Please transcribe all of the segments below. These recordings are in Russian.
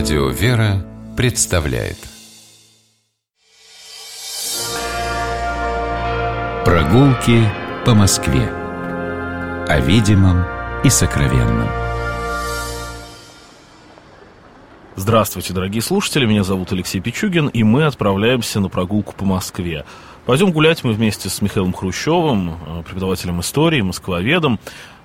Радио «Вера» представляет Прогулки по Москве О видимом и сокровенном Здравствуйте, дорогие слушатели, меня зовут Алексей Пичугин, и мы отправляемся на прогулку по Москве. Пойдем гулять мы вместе с Михаилом Хрущевым, э, преподавателем истории, москвоведом.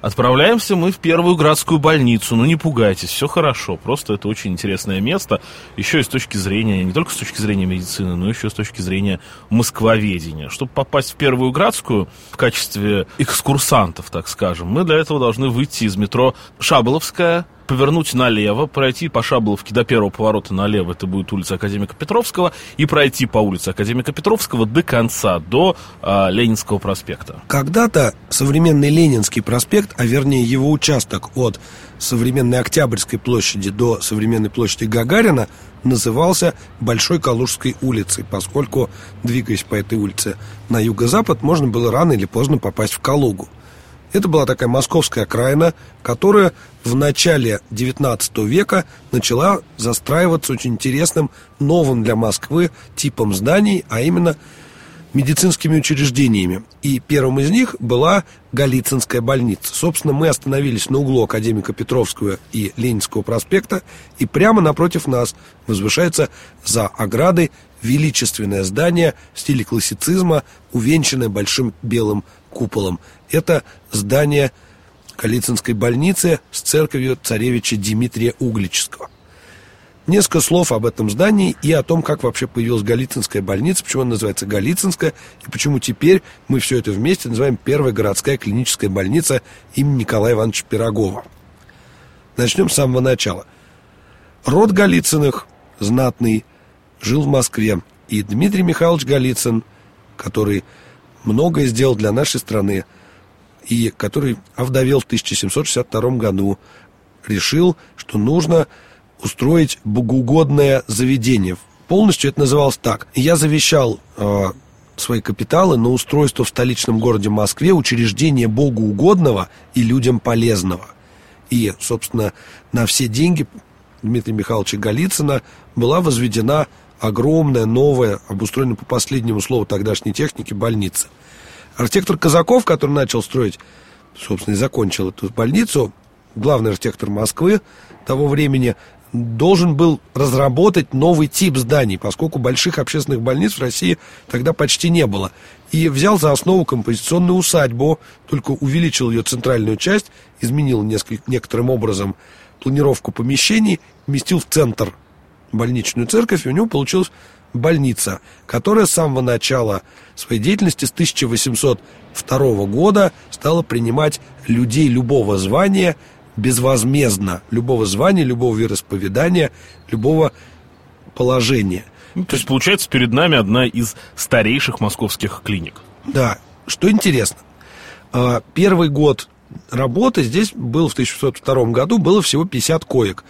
Отправляемся мы в первую городскую больницу. Ну, не пугайтесь, все хорошо. Просто это очень интересное место. Еще и с точки зрения, не только с точки зрения медицины, но еще с точки зрения москвоведения. Чтобы попасть в первую градскую в качестве экскурсантов, так скажем, мы для этого должны выйти из метро Шаболовская, повернуть налево, пройти по Шабловке до первого поворота налево, это будет улица Академика Петровского, и пройти по улице Академика Петровского до конца, до э, Ленинского проспекта. Когда-то современный Ленинский проспект, а вернее его участок от современной Октябрьской площади до современной площади Гагарина назывался Большой Калужской улицей, поскольку, двигаясь по этой улице на юго-запад, можно было рано или поздно попасть в Калугу. Это была такая московская окраина, которая в начале XIX века начала застраиваться очень интересным, новым для Москвы типом зданий, а именно медицинскими учреждениями. И первым из них была Голицынская больница. Собственно, мы остановились на углу Академика Петровского и Ленинского проспекта, и прямо напротив нас возвышается за оградой величественное здание в стиле классицизма, увенчанное большим белым куполом. Это здание Калицинской больницы с церковью царевича Дмитрия Углического. Несколько слов об этом здании и о том, как вообще появилась Голицынская больница, почему она называется Голицынская, и почему теперь мы все это вместе называем Первая городская клиническая больница имени Николая Ивановича Пирогова. Начнем с самого начала. Род Голицыных, знатный, жил в Москве, и Дмитрий Михайлович Голицын, который многое сделал для нашей страны, и который овдовел в 1762 году, решил, что нужно устроить богоугодное заведение. Полностью это называлось так. Я завещал э, свои капиталы на устройство в столичном городе Москве учреждения богоугодного и людям полезного. И, собственно, на все деньги Дмитрия Михайловича Голицына была возведена огромная, новая, обустроенная по последнему слову тогдашней техники больница. Архитектор Казаков, который начал строить, собственно, и закончил эту больницу, главный архитектор Москвы того времени, должен был разработать новый тип зданий, поскольку больших общественных больниц в России тогда почти не было. И взял за основу композиционную усадьбу, только увеличил ее центральную часть, изменил несколько, некоторым образом планировку помещений, вместил в центр больничную церковь, и у него получилась больница, которая с самого начала своей деятельности, с 1802 года, стала принимать людей любого звания безвозмездно, любого звания, любого вероисповедания, любого положения. Ну, то есть, получается, перед нами одна из старейших московских клиник. Да. Что интересно, а, первый год работы здесь был в 1602 году, было всего 50 коек.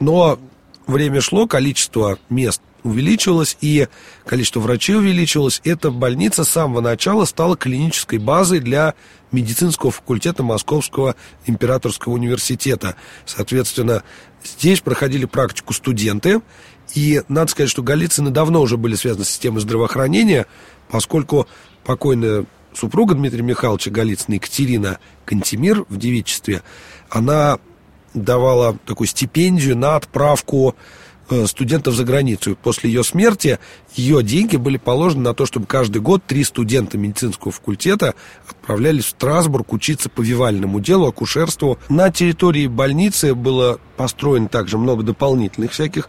Но время шло, количество мест увеличивалось, и количество врачей увеличивалось. Эта больница с самого начала стала клинической базой для медицинского факультета Московского императорского университета. Соответственно, здесь проходили практику студенты, и надо сказать, что Голицыны давно уже были связаны с системой здравоохранения, поскольку покойная супруга Дмитрия Михайловича Голицына, Екатерина Кантемир в девичестве, она давала такую стипендию на отправку э, студентов за границу. После ее смерти ее деньги были положены на то, чтобы каждый год три студента медицинского факультета отправлялись в Страсбург учиться повивальному делу, акушерству. На территории больницы было построено также много дополнительных всяких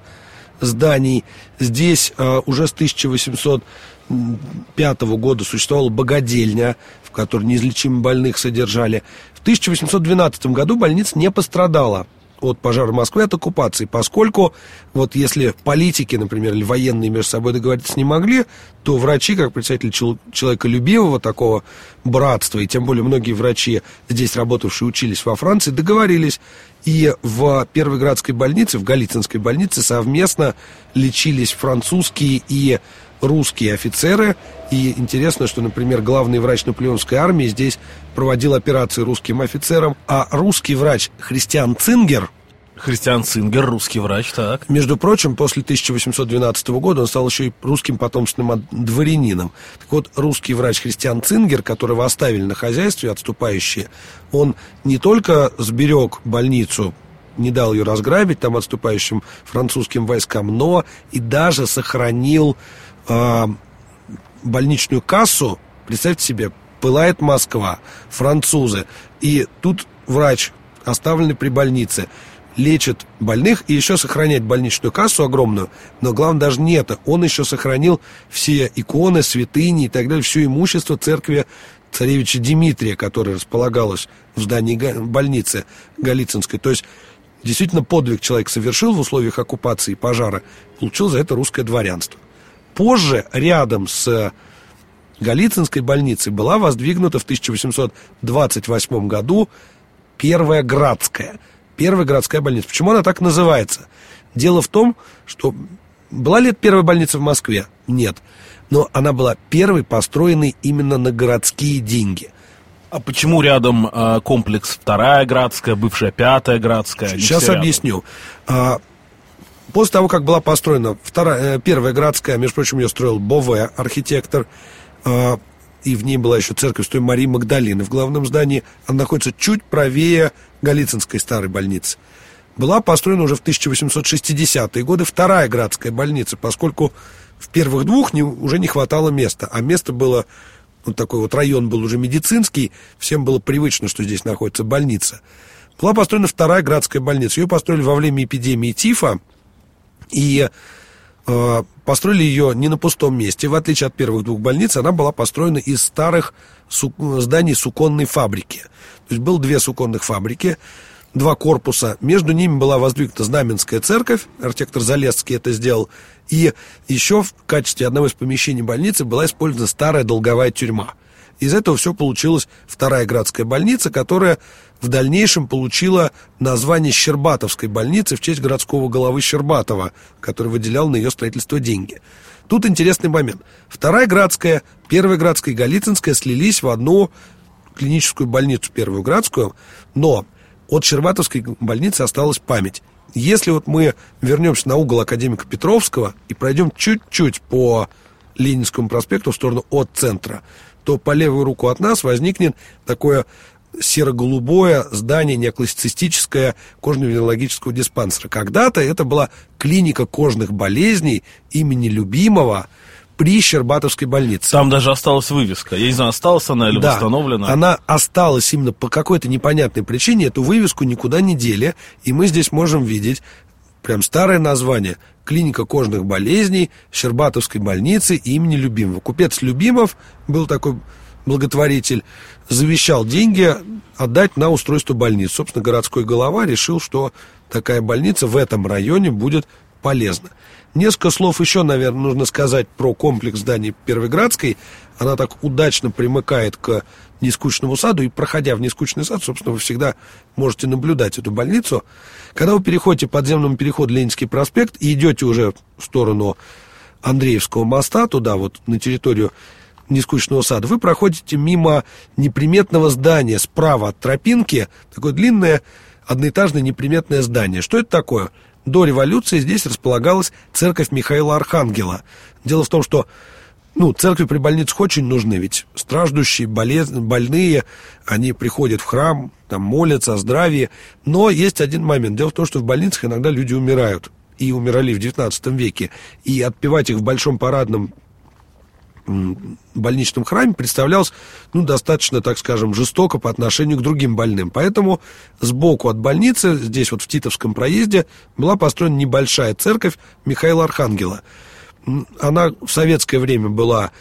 зданий. Здесь э, уже с 1805 года существовала богадельня, в которой неизлечимо больных содержали. 1812 году больница не пострадала от пожара Москвы, от оккупации, поскольку вот если политики, например, или военные между собой договориться не могли, то врачи, как представители чел- человеколюбивого такого братства, и тем более многие врачи, здесь работавшие, учились во Франции, договорились, и в Первой градской больнице, в Голицынской больнице совместно лечились французские и русские офицеры. И интересно, что, например, главный врач наполеонской армии здесь проводил операции русским офицерам, а русский врач Христиан Цингер, Христиан Цингер, русский врач, так. Между прочим, после 1812 года он стал еще и русским потомственным дворянином. Так вот, русский врач Христиан Цингер, которого оставили на хозяйстве отступающие, он не только сберег больницу не дал ее разграбить там отступающим французским войскам, но и даже сохранил э, больничную кассу. Представьте себе, пылает Москва, французы, и тут врач, оставленный при больнице, лечит больных и еще сохраняет больничную кассу огромную, но главное даже не это, он еще сохранил все иконы, святыни и так далее, все имущество церкви царевича Дмитрия, которое располагалось в здании больницы Голицынской. То есть действительно подвиг человек совершил в условиях оккупации и пожара, получил за это русское дворянство. Позже рядом с Голицынской больницей была воздвигнута в 1828 году Первая Градская. Первая городская больница. Почему она так называется? Дело в том, что была ли это первая больница в Москве? Нет. Но она была первой, построенной именно на городские деньги – а почему рядом э, комплекс вторая градская, бывшая пятая градская? Сейчас объясню. А, после того, как была построена вторая, э, первая градская, между прочим, ее строил Бове, архитектор, а, и в ней была еще церковь Святой Марии Магдалины в главном здании. Она находится чуть правее Голицынской старой больницы. Была построена уже в 1860-е годы вторая градская больница, поскольку в первых двух не, уже не хватало места, а место было вот такой вот район был уже медицинский, всем было привычно, что здесь находится больница. Была построена вторая градская больница. Ее построили во время эпидемии тифа, и э, построили ее не на пустом месте. В отличие от первых двух больниц, она была построена из старых су- зданий суконной фабрики. То есть было две суконных фабрики, два корпуса. Между ними была воздвигнута Знаменская церковь, архитектор Залесский это сделал, и еще в качестве одного из помещений больницы была использована старая долговая тюрьма. Из этого все получилась вторая градская больница, которая в дальнейшем получила название Щербатовской больницы в честь городского головы Щербатова, который выделял на ее строительство деньги. Тут интересный момент. Вторая градская, первая градская и Голицынская слились в одну клиническую больницу, первую градскую, но от Щербатовской больницы осталась память. Если вот мы вернемся на угол академика Петровского и пройдем чуть-чуть по Ленинскому проспекту в сторону от центра, то по левую руку от нас возникнет такое серо-голубое здание неоклассицистическое кожно-венерологического диспансера. Когда-то это была клиника кожных болезней имени любимого при Щербатовской больнице. Там даже осталась вывеска. Я не знаю, осталась она или да, восстановлена. Она осталась именно по какой-то непонятной причине. Эту вывеску никуда не дели. И мы здесь можем видеть прям старое название. Клиника кожных болезней Щербатовской больницы имени Любимого. Купец Любимов был такой благотворитель, завещал деньги отдать на устройство больницы. Собственно, городской голова решил, что такая больница в этом районе будет полезна. Несколько слов еще, наверное, нужно сказать про комплекс зданий Первоградской. Она так удачно примыкает к нескучному саду, и проходя в нескучный сад, собственно, вы всегда можете наблюдать эту больницу. Когда вы переходите подземным переходом Ленинский проспект и идете уже в сторону Андреевского моста, туда вот, на территорию нескучного сада, вы проходите мимо неприметного здания справа от тропинки, такое длинное одноэтажное неприметное здание. Что это такое? До революции здесь располагалась церковь Михаила Архангела. Дело в том, что ну, церкви при больницах очень нужны, ведь страждущие, болез... больные, они приходят в храм, там молятся о здравии. Но есть один момент. Дело в том, что в больницах иногда люди умирают. И умирали в XIX веке. И отпевать их в большом парадном больничном храме представлялось, ну, достаточно, так скажем, жестоко по отношению к другим больным. Поэтому сбоку от больницы, здесь вот в Титовском проезде, была построена небольшая церковь Михаила Архангела. Она в советское время была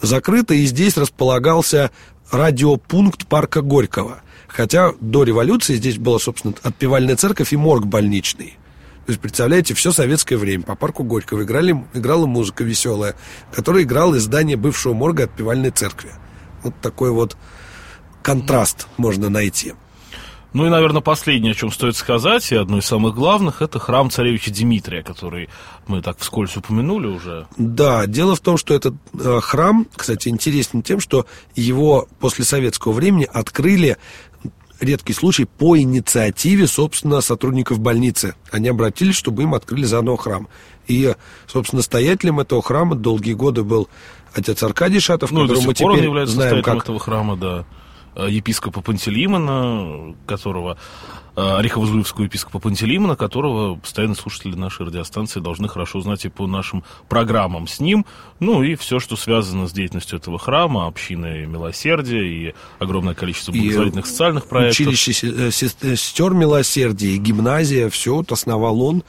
закрыта, и здесь располагался радиопункт парка Горького. Хотя до революции здесь была, собственно, отпевальная церковь и морг больничный. То есть, представляете, все советское время по парку Горького играли, играла музыка веселая, которая играла из здания бывшего морга отпевальной церкви. Вот такой вот контраст можно найти. Ну и, наверное, последнее, о чем стоит сказать, и одно из самых главных, это храм царевича Дмитрия, который мы так вскользь упомянули уже. Да, дело в том, что этот э, храм, кстати, интересен тем, что его после советского времени открыли редкий случай по инициативе, собственно, сотрудников больницы. Они обратились, чтобы им открыли заново храм. И, собственно, настоятелем этого храма долгие годы был отец Аркадий Шатов, ну, которого мы теперь знаем как... этого храма, да. Э, епископа Пантелеймона, которого э, Орехово-Зуевского епископа Пантелеймона, которого постоянно слушатели нашей радиостанции должны хорошо знать и по нашим программам с ним, ну и все, что связано с деятельностью этого храма, общины милосердия и огромное количество благотворительных и социальных проектов. Училище э, сестер милосердия и гимназия, все вот основал он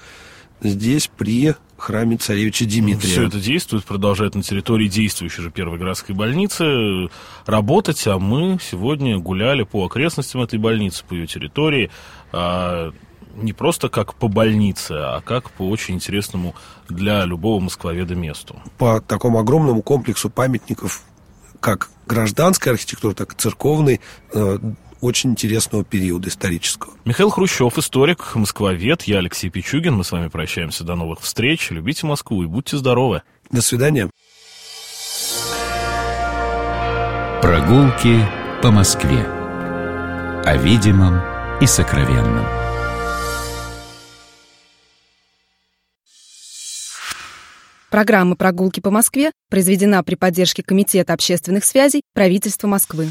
здесь при храме царевича Дмитрия. Все это действует, продолжает на территории действующей же первой городской больницы работать, а мы сегодня гуляли по окрестностям этой больницы, по ее территории, а, не просто как по больнице, а как по очень интересному для любого москвоведа месту. По такому огромному комплексу памятников как гражданской архитектуры, так и церковной, э, очень интересного периода исторического. Михаил Хрущев, историк, москвовед, я Алексей Пичугин. Мы с вами прощаемся. До новых встреч. Любите Москву и будьте здоровы. До свидания. Прогулки по Москве. О видимом и сокровенном. Программа «Прогулки по Москве» произведена при поддержке Комитета общественных связей правительства Москвы.